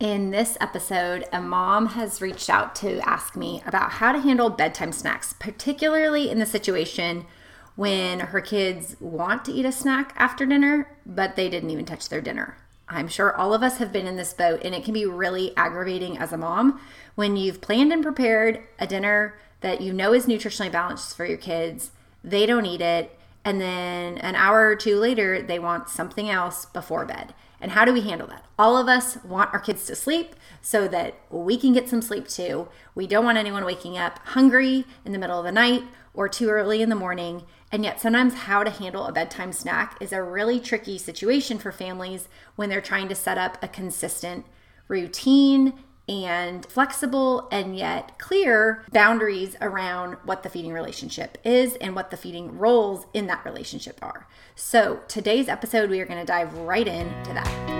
In this episode, a mom has reached out to ask me about how to handle bedtime snacks, particularly in the situation when her kids want to eat a snack after dinner, but they didn't even touch their dinner. I'm sure all of us have been in this boat, and it can be really aggravating as a mom when you've planned and prepared a dinner that you know is nutritionally balanced for your kids, they don't eat it, and then an hour or two later, they want something else before bed. And how do we handle that? All of us want our kids to sleep so that we can get some sleep too. We don't want anyone waking up hungry in the middle of the night or too early in the morning. And yet, sometimes how to handle a bedtime snack is a really tricky situation for families when they're trying to set up a consistent routine and flexible and yet clear boundaries around what the feeding relationship is and what the feeding roles in that relationship are. So, today's episode, we are going to dive right into that.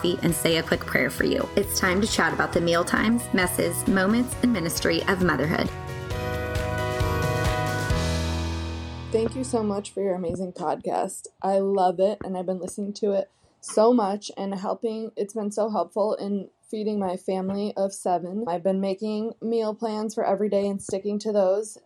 coffee and say a quick prayer for you. It's time to chat about the meal times, messes, moments, and ministry of motherhood. Thank you so much for your amazing podcast. I love it and I've been listening to it so much and helping. It's been so helpful in feeding my family of seven. I've been making meal plans for every day and sticking to those,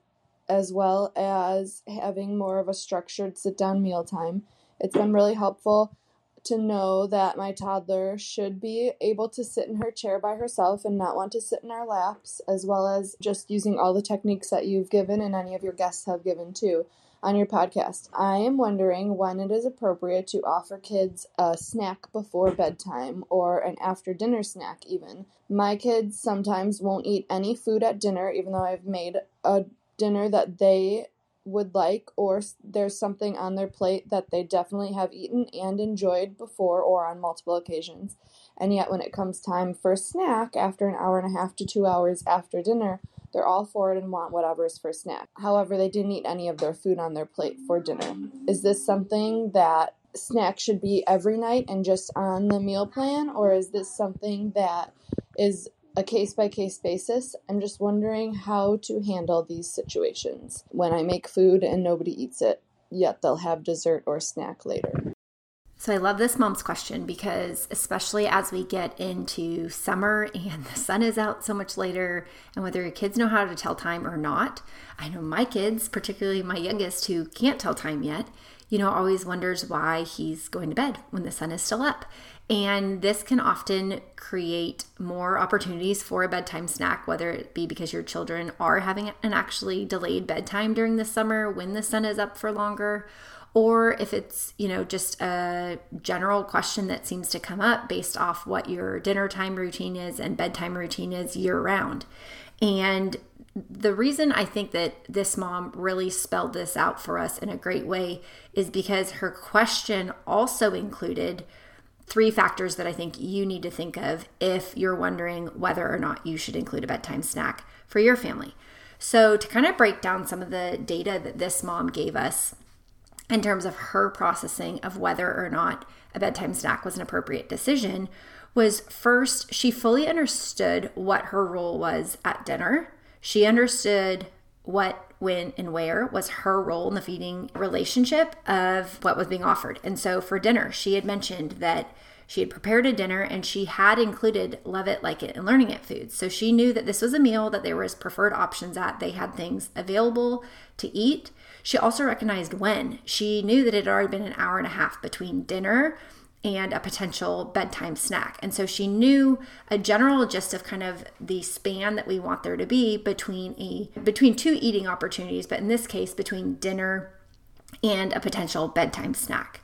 as well as having more of a structured sit down meal time. It's been really helpful to know that my toddler should be able to sit in her chair by herself and not want to sit in our laps, as well as just using all the techniques that you've given and any of your guests have given too on your podcast. I am wondering when it is appropriate to offer kids a snack before bedtime or an after dinner snack, even. My kids sometimes won't eat any food at dinner, even though I've made a dinner that they would like, or there's something on their plate that they definitely have eaten and enjoyed before or on multiple occasions. And yet, when it comes time for a snack after an hour and a half to two hours after dinner, they're all for it and want whatever's for snack. However, they didn't eat any of their food on their plate for dinner. Is this something that snack should be every night and just on the meal plan, or is this something that is a case by case basis. I'm just wondering how to handle these situations when I make food and nobody eats it, yet they'll have dessert or snack later. So I love this mom's question because, especially as we get into summer and the sun is out so much later, and whether your kids know how to tell time or not, I know my kids, particularly my youngest who can't tell time yet, you know, always wonders why he's going to bed when the sun is still up. And this can often create more opportunities for a bedtime snack, whether it be because your children are having an actually delayed bedtime during the summer when the sun is up for longer, or if it's, you know, just a general question that seems to come up based off what your dinner time routine is and bedtime routine is year round. And the reason I think that this mom really spelled this out for us in a great way is because her question also included three factors that I think you need to think of if you're wondering whether or not you should include a bedtime snack for your family. So, to kind of break down some of the data that this mom gave us in terms of her processing of whether or not a bedtime snack was an appropriate decision, was first, she fully understood what her role was at dinner. She understood what, when, and where was her role in the feeding relationship of what was being offered. And so for dinner, she had mentioned that she had prepared a dinner and she had included Love It, Like It, and Learning It foods. So she knew that this was a meal that there was preferred options at. They had things available to eat. She also recognized when. She knew that it had already been an hour and a half between dinner and a potential bedtime snack. And so she knew a general gist of kind of the span that we want there to be between a between two eating opportunities, but in this case between dinner and a potential bedtime snack.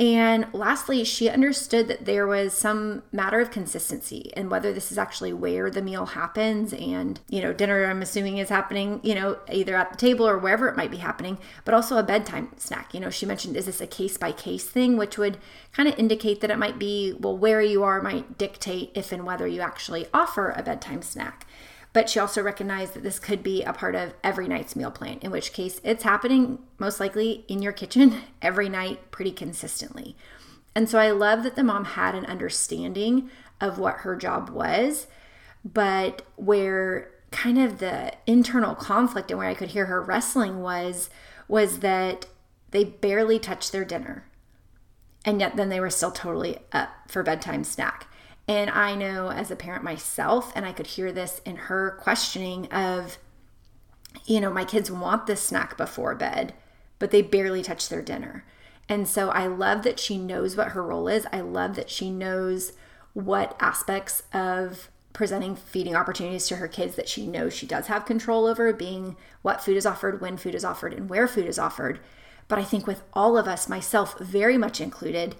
And lastly, she understood that there was some matter of consistency and whether this is actually where the meal happens and, you know, dinner, I'm assuming is happening, you know, either at the table or wherever it might be happening, but also a bedtime snack. You know, she mentioned, is this a case by case thing, which would kind of indicate that it might be, well, where you are might dictate if and whether you actually offer a bedtime snack. But she also recognized that this could be a part of every night's meal plan, in which case it's happening most likely in your kitchen every night pretty consistently. And so I love that the mom had an understanding of what her job was, but where kind of the internal conflict and where I could hear her wrestling was was that they barely touched their dinner. And yet then they were still totally up for bedtime snack. And I know as a parent myself, and I could hear this in her questioning of, you know, my kids want this snack before bed, but they barely touch their dinner. And so I love that she knows what her role is. I love that she knows what aspects of presenting feeding opportunities to her kids that she knows she does have control over, being what food is offered, when food is offered, and where food is offered. But I think with all of us, myself very much included,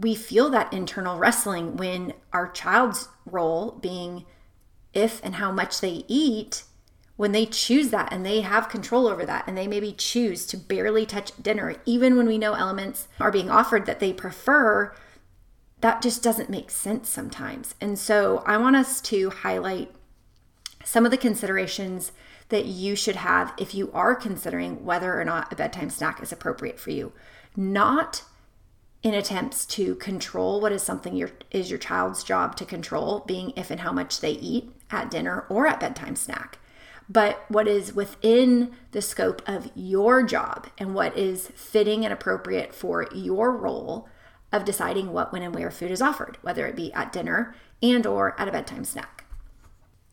we feel that internal wrestling when our child's role being if and how much they eat when they choose that and they have control over that and they maybe choose to barely touch dinner even when we know elements are being offered that they prefer that just doesn't make sense sometimes. And so i want us to highlight some of the considerations that you should have if you are considering whether or not a bedtime snack is appropriate for you. Not in attempts to control what is something your is your child's job to control being if and how much they eat at dinner or at bedtime snack. But what is within the scope of your job and what is fitting and appropriate for your role of deciding what when and where food is offered whether it be at dinner and or at a bedtime snack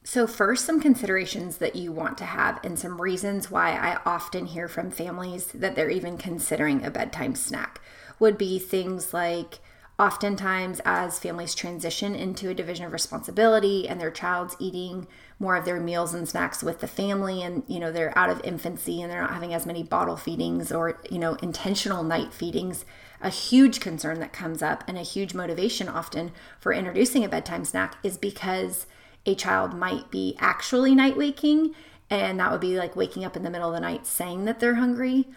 so first some considerations that you want to have and some reasons why i often hear from families that they're even considering a bedtime snack would be things like oftentimes as families transition into a division of responsibility and their child's eating more of their meals and snacks with the family and you know they're out of infancy and they're not having as many bottle feedings or you know intentional night feedings a huge concern that comes up and a huge motivation often for introducing a bedtime snack is because a child might be actually night waking and that would be like waking up in the middle of the night saying that they're hungry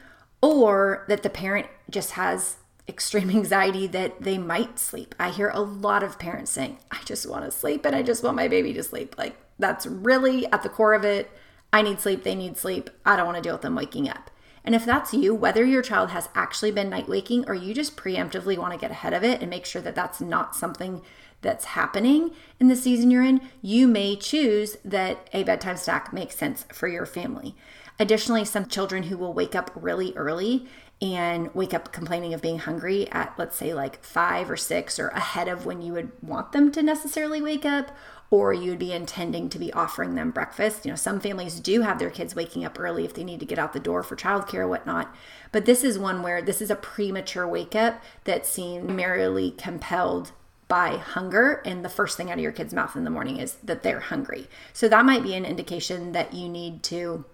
or that the parent just has extreme anxiety that they might sleep. I hear a lot of parents saying, I just want to sleep and I just want my baby to sleep. Like, that's really at the core of it. I need sleep, they need sleep. I don't want to deal with them waking up. And if that's you, whether your child has actually been night waking or you just preemptively want to get ahead of it and make sure that that's not something that's happening in the season you're in, you may choose that a bedtime snack makes sense for your family. Additionally, some children who will wake up really early and wake up complaining of being hungry at, let's say, like five or six or ahead of when you would want them to necessarily wake up, or you'd be intending to be offering them breakfast. You know, some families do have their kids waking up early if they need to get out the door for childcare or whatnot. But this is one where this is a premature wake up that seems merely compelled by hunger and the first thing out of your kid's mouth in the morning is that they're hungry. So that might be an indication that you need to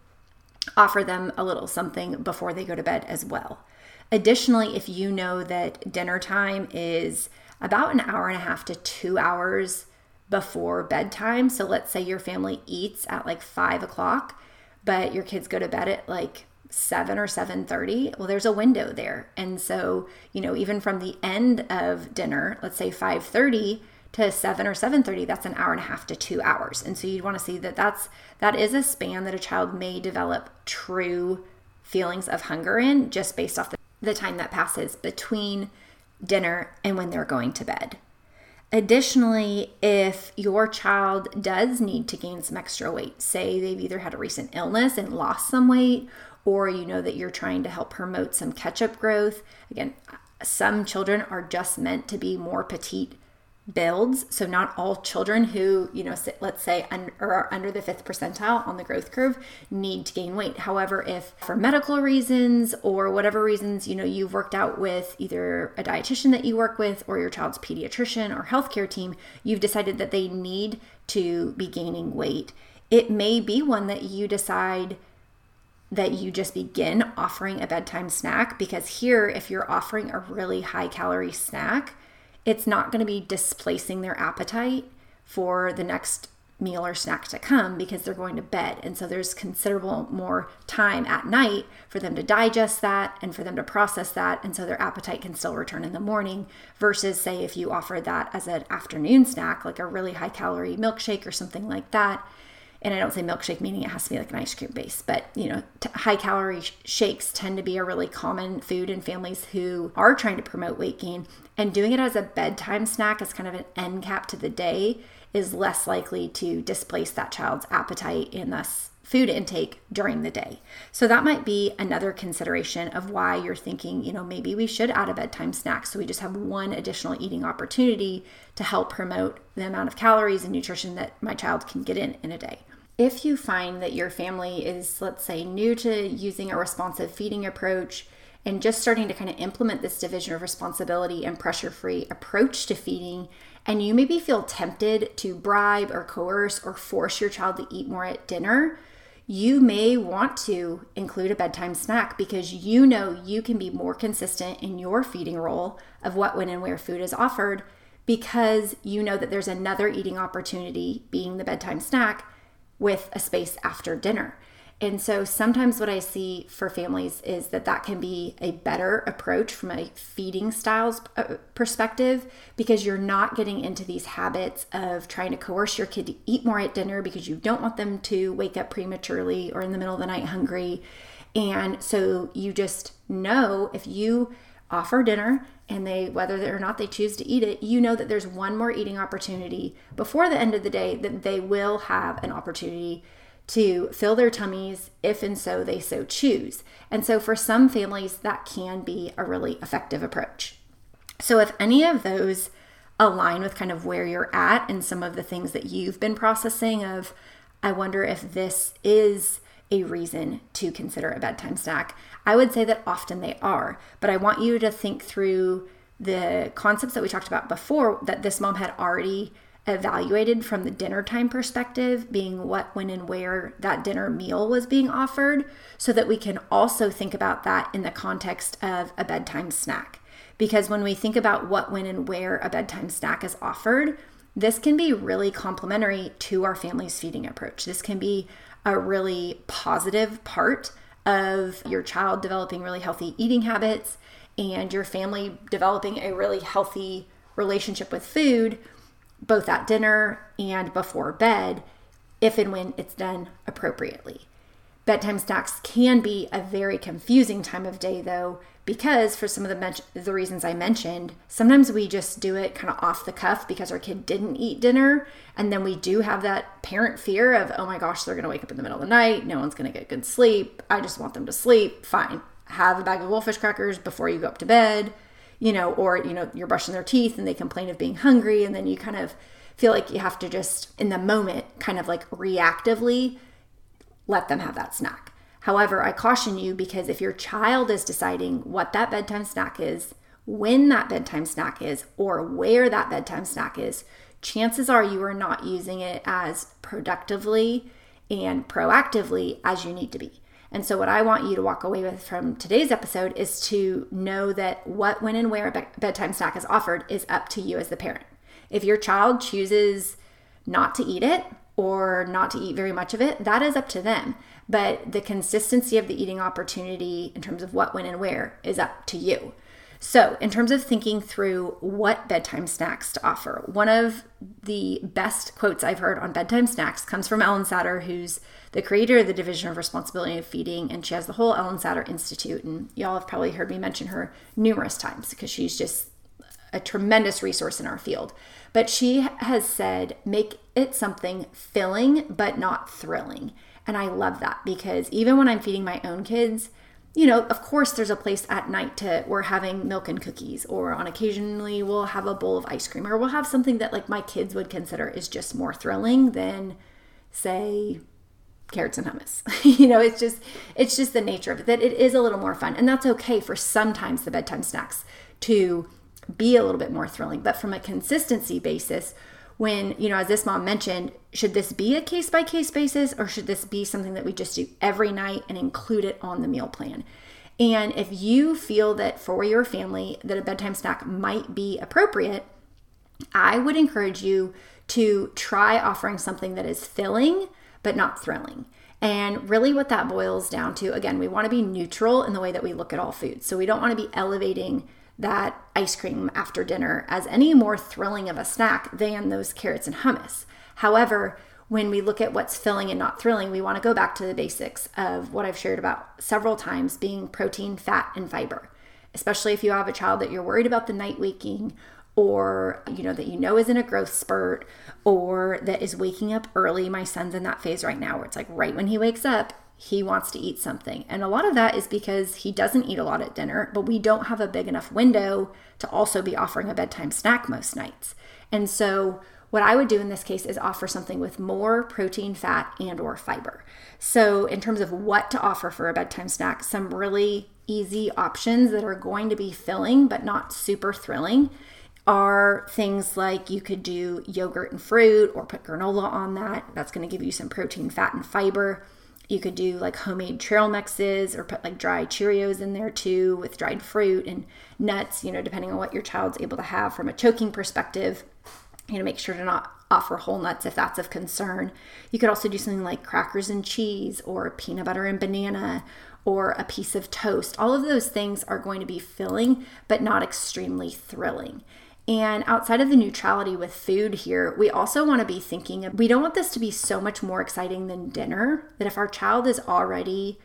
offer them a little something before they go to bed as well. Additionally, if you know that dinner time is about an hour and a half to two hours before bedtime, so let's say your family eats at like five o'clock, but your kids go to bed at like 7 or 7:30 well there's a window there. And so you know even from the end of dinner let's say 5:30 to 7 or 7:30 that's an hour and a half to 2 hours. And so you'd want to see that that's that is a span that a child may develop true feelings of hunger in just based off the, the time that passes between dinner and when they're going to bed Additionally, if your child does need to gain some extra weight, say they've either had a recent illness and lost some weight, or you know that you're trying to help promote some catch up growth, again, some children are just meant to be more petite builds. So not all children who, you know, sit, let's say un, are under the fifth percentile on the growth curve need to gain weight. However, if for medical reasons or whatever reasons, you know, you've worked out with either a dietitian that you work with or your child's pediatrician or healthcare team, you've decided that they need to be gaining weight. It may be one that you decide that you just begin offering a bedtime snack because here, if you're offering a really high calorie snack, it's not going to be displacing their appetite for the next meal or snack to come because they're going to bed. And so there's considerable more time at night for them to digest that and for them to process that. And so their appetite can still return in the morning versus, say, if you offer that as an afternoon snack, like a really high calorie milkshake or something like that. And I don't say milkshake meaning it has to be like an ice cream base, but you know, t- high calorie sh- shakes tend to be a really common food in families who are trying to promote weight gain. And doing it as a bedtime snack as kind of an end cap to the day is less likely to displace that child's appetite and thus food intake during the day. So that might be another consideration of why you're thinking, you know, maybe we should add a bedtime snack so we just have one additional eating opportunity to help promote the amount of calories and nutrition that my child can get in in a day. If you find that your family is, let's say, new to using a responsive feeding approach and just starting to kind of implement this division of responsibility and pressure free approach to feeding, and you maybe feel tempted to bribe or coerce or force your child to eat more at dinner, you may want to include a bedtime snack because you know you can be more consistent in your feeding role of what, when, and where food is offered because you know that there's another eating opportunity, being the bedtime snack, with a space after dinner. And so sometimes what I see for families is that that can be a better approach from a feeding styles uh, perspective because you're not getting into these habits of trying to coerce your kid to eat more at dinner because you don't want them to wake up prematurely or in the middle of the night hungry. And so you just know if you offer dinner and they whether or not they choose to eat it you know that there's one more eating opportunity before the end of the day that they will have an opportunity to fill their tummies if and so they so choose. And so for some families, that can be a really effective approach. So if any of those align with kind of where you're at and some of the things that you've been processing of, I wonder if this is a reason to consider a bedtime snack. I would say that often they are, but I want you to think through the concepts that we talked about before that this mom had already evaluated from the dinner time perspective, being what, when, and where that dinner meal was being offered, so that we can also think about that in the context of a bedtime snack. Because when we think about what, when, and where a bedtime snack is offered, this can be really complementary to our family's feeding approach. This can be a really positive part of your child developing really healthy eating habits and your family developing a really healthy relationship with food both at dinner and before bed if and when it's done appropriately. Bedtime snacks can be a very confusing time of day though because for some of the the reasons I mentioned, sometimes we just do it kind of off the cuff because our kid didn't eat dinner and then we do have that parent fear of oh my gosh, they're going to wake up in the middle of the night, no one's going to get good sleep. I just want them to sleep. Fine. Have a bag of goldfish crackers before you go up to bed you know, or, you know, you're brushing their teeth and they complain of being hungry. And then you kind of feel like you have to just, in the moment, kind of like reactively let them have that snack. However, I caution you because if your child is deciding what that bedtime snack is, when that bedtime snack is, or where that bedtime snack is, chances are you are not using it as productively and proactively as you need to be. And so, what I want you to walk away with from today's episode is to know that what, when, and where a bedtime snack is offered is up to you as the parent. If your child chooses not to eat it or not to eat very much of it, that is up to them. But the consistency of the eating opportunity in terms of what, when, and where is up to you. So, in terms of thinking through what bedtime snacks to offer, one of the best quotes I've heard on bedtime snacks comes from Ellyn Satter, who's the creator of the Division of Responsibility of Feeding, and she has the whole Ellyn Satter Institute. And y'all have probably heard me mention her numerous times because she's just a tremendous resource in our field. But she has said, make it something filling but not thrilling. And I love that because even when I'm feeding my own kids, you know, of course, there's a place at night to we're having milk and cookies, or on occasionally we'll have a bowl of ice cream, or we'll have something that like my kids would consider is just more thrilling than, say, carrots and hummus. you know, it's just it's just the nature of it that it is a little more fun, and that's okay for sometimes the bedtime snacks to be a little bit more thrilling. But from a consistency basis, when, you know, as this mom mentioned, should this be a case by case basis or should this be something that we just do every night and include it on the meal plan? And if you feel that for your family that a bedtime snack might be appropriate, I would encourage you to try offering something that is filling but not thrilling. And really, what that boils down to again, we want to be neutral in the way that we look at all foods. So, we don't want to be elevating that ice cream after dinner as any more thrilling of a snack than those carrots and hummus. However, when we look at what's filling and not thrilling, we want to go back to the basics of what I've shared about several times being protein, fat, and fiber. Especially if you have a child that you're worried about the night waking or you know that you know is in a growth spurt or that is waking up early. My son's in that phase right now where it's like right when he wakes up, he wants to eat something. And a lot of that is because he doesn't eat a lot at dinner, but we don't have a big enough window to also be offering a bedtime snack most nights. And so what I would do in this case is offer something with more protein, fat, and or fiber. So in terms of what to offer for a bedtime snack, some really easy options that are going to be filling but not super thrilling are things like you could do yogurt and fruit or put granola on that. That's going to give you some protein, fat, and fiber. You could do like homemade trail mixes or put like dry Cheerios in there too with dried fruit and nuts, you know, depending on what your child's able to have from a choking perspective. You know, make sure to not offer whole nuts if that's of concern. You could also do something like crackers and cheese or peanut butter and banana or a piece of toast. All of those things are going to be filling but not extremely thrilling. And outside of the neutrality with food here, we also want to be thinking we don't want this to be so much more exciting than dinner that if our child is already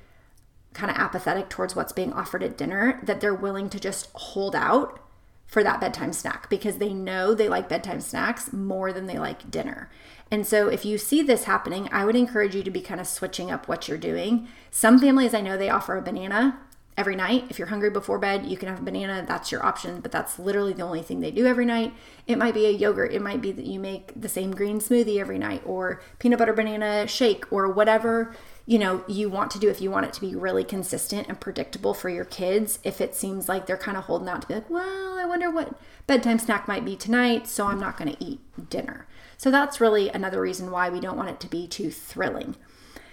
kind of apathetic towards what's being offered at dinner, that they're willing to just hold out for that bedtime snack because they know they like bedtime snacks more than they like dinner. And so if you see this happening, I would encourage you to be kind of switching up what you're doing. Some families I know they offer a banana every night. If you're hungry before bed, you can have a banana. That's your option, but that's literally the only thing they do every night. It might be a yogurt. It might be that you make the same green smoothie every night or peanut butter banana shake or whatever, you know, you want to do if you want it to be really consistent and predictable for your kids. If it seems like they're kind of holding out to be like, "Well, I wonder what bedtime snack might be tonight, so I'm not going to eat dinner." So that's really another reason why we don't want it to be too thrilling.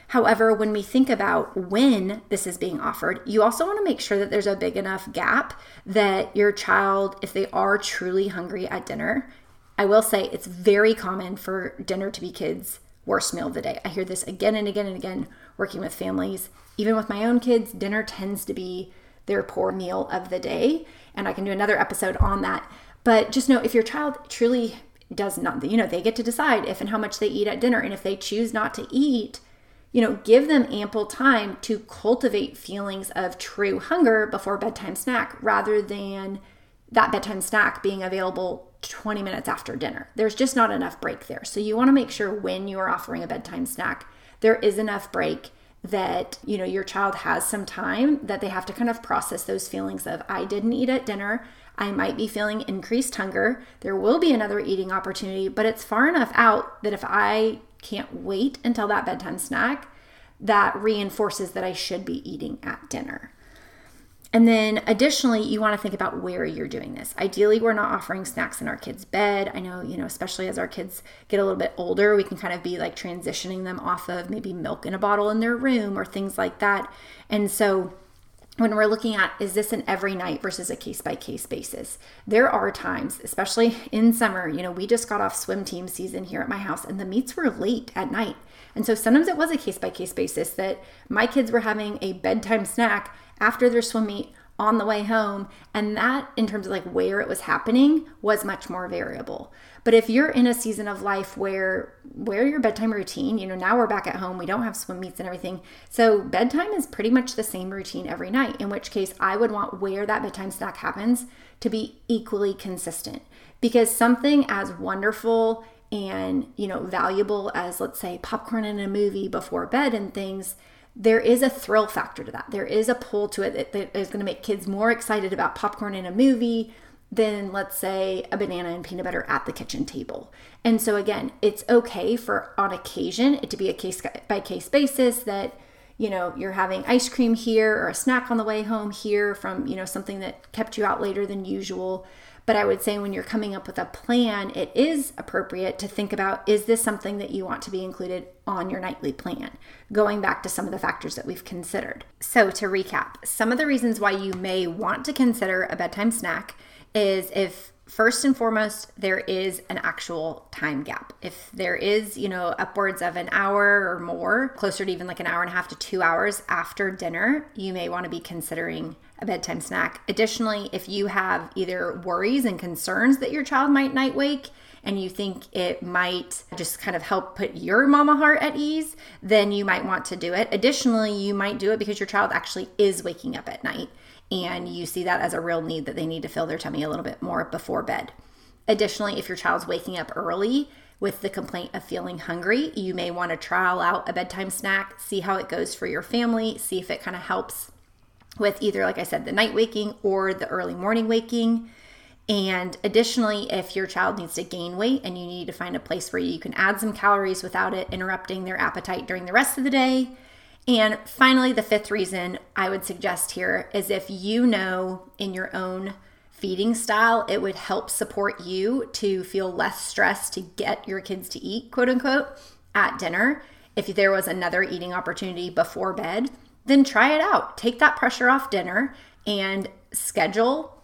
However, when we think about when this is being offered, you also want to make sure that there's a big enough gap that your child, if they are truly hungry at dinner, I will say it's very common for dinner to be kids' worst meal of the day. I hear this again and again and again working with families. Even with my own kids, dinner tends to be their poor meal of the day. And I can do another episode on that. But just know if your child truly does not, you know, they get to decide if and how much they eat at dinner. And if they choose not to eat, you know, give them ample time to cultivate feelings of true hunger before bedtime snack rather than that bedtime snack being available 20 minutes after dinner. There's just not enough break there. So you want to make sure when you are offering a bedtime snack, there is enough break that, you know, your child has some time that they have to kind of process those feelings of I didn't eat at dinner. I might be feeling increased hunger. There will be another eating opportunity, but it's far enough out that if I can't wait until that bedtime snack, that reinforces that I should be eating at dinner. And then additionally, you want to think about where you're doing this. Ideally, we're not offering snacks in our kids' bed. I know, you know, especially as our kids get a little bit older, we can kind of be like transitioning them off of maybe milk in a bottle in their room or things like that. And so when we're looking at is this an every night versus a case by case basis? There are times especially in summer you know we just got off swim team season here at my house and the meets were late at night. And so sometimes it was a case by case basis that my kids were having a bedtime snack after their swim meet on the way home and that in terms of like where it was happening was much more variable. But if you're in a season of life where where your bedtime routine you know now we're back at home we don't have swim meets and everything so bedtime is pretty much the same routine every night in which case i would want where that bedtime snack happens to be equally consistent. Because something as wonderful and you know valuable as let's say popcorn in a movie before bed and things there is a thrill factor to that. There is a pull to it that, is going to make kids more excited about popcorn in a movie than, let's say, a banana and peanut butter at the kitchen table. And so, again, it's okay for on occasion it to be a case by case basis that you know you're having ice cream here or a snack on the way home here from you know something that kept you out later than usual But I would say when you're coming up with a plan, it is appropriate to think about is this something that you want to be included on your nightly plan? Going back to some of the factors that we've considered. So, to recap, some of the reasons why you may want to consider a bedtime snack is if first and foremost there is an actual time gap. If there is you know upwards of an hour or more closer to even like an hour and a half to two hours after dinner you may want to be considering a bedtime snack. Additionally if you have either worries and concerns that your child might night wake and you think it might just kind of help put your mama heart at ease, then you might want to do it. Additionally, you might do it because your child actually is waking up at night and you see that as a real need that they need to fill their tummy a little bit more before bed. Additionally, if your child's waking up early with the complaint of feeling hungry, you may want to trial out a bedtime snack, see how it goes for your family, see if it kind of helps with either, like I said, the night waking or the early morning waking. And additionally, if your child needs to gain weight and you need to find a place where you can add some calories without it interrupting their appetite during the rest of the day, and finally, the fifth reason I would suggest here is if you know in your own feeding style, it would help support you to feel less stressed to get your kids to eat, quote unquote, at dinner. If there was another eating opportunity before bed, then try it out. Take that pressure off dinner and schedule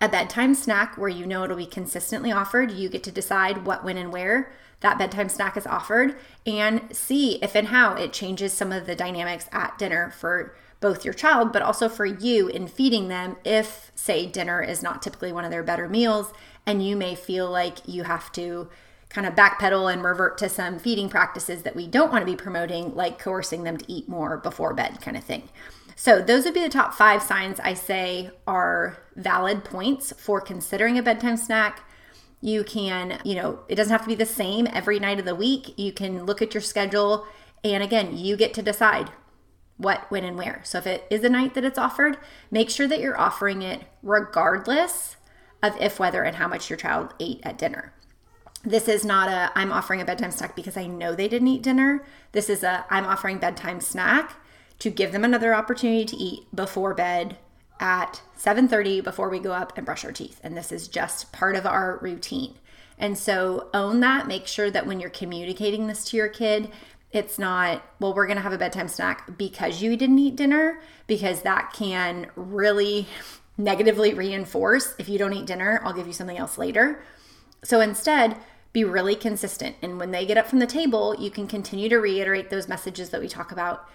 a bedtime snack where you know it'll be consistently offered. You get to decide what, when, and where that bedtime snack is offered and see if and how it changes some of the dynamics at dinner for both your child, but also for you in feeding them if, say, dinner is not typically one of their better meals and you may feel like you have to kind of backpedal and revert to some feeding practices that we don't want to be promoting, like coercing them to eat more before bed, kind of thing. So, those would be the top five signs I say are valid points for considering a bedtime snack you can, you know, it doesn't have to be the same every night of the week. You can look at your schedule and again, you get to decide what, when, and where. So if it is a night that it's offered, make sure that you're offering it regardless of if, whether, and how much your child ate at dinner. This is not a I'm offering a bedtime snack because I know they didn't eat dinner. This is a I'm offering bedtime snack to give them another opportunity to eat before bed at 7:30 before we go up and brush our teeth and this is just part of our routine. And so own that, make sure that when you're communicating this to your kid, it's not, well, we're going to have a bedtime snack because you didn't eat dinner because that can really negatively reinforce if you don't eat dinner, I'll give you something else later. So instead, be really consistent. And when they get up from the table, you can continue to reiterate those messages that we talk about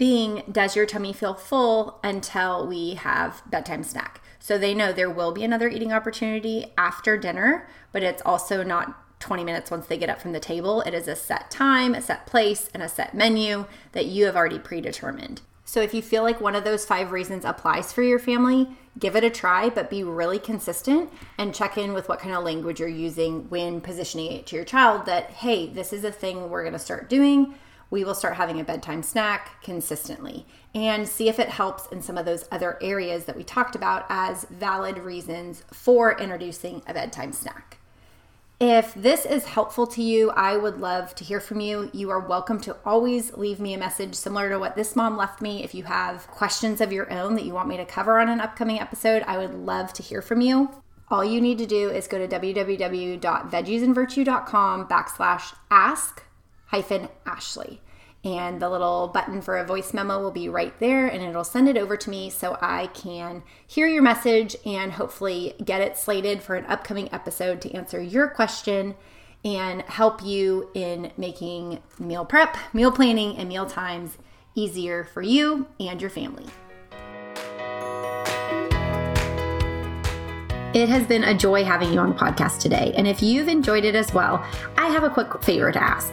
being does your tummy feel full until we have bedtime snack. So they know there will be another eating opportunity after dinner, but it's also not 20 minutes once they get up from the table. It is a set time, a set place, and a set menu that you have already predetermined. So if you feel like one of those five reasons applies for your family, give it a try, but be really consistent and check in with what kind of language you're using when positioning it to your child that, hey, this is a thing we're going to start doing we will start having a bedtime snack consistently and see if it helps in some of those other areas that we talked about as valid reasons for introducing a bedtime snack. If this is helpful to you, I would love to hear from you. You are welcome to always leave me a message similar to what this mom left me. If you have questions of your own that you want me to cover on an upcoming episode, I would love to hear from you. All you need to do is go to www.veggiesandvirtue.com backslash ask hyphen Ashley. And the little button for a voice memo will be right there and it'll send it over to me so I can hear your message and hopefully get it slated for an upcoming episode to answer your question and help you in making meal prep, meal planning, and meal times easier for you and your family. It has been a joy having you on the podcast today. And if you've enjoyed it as well, I have a quick favor to ask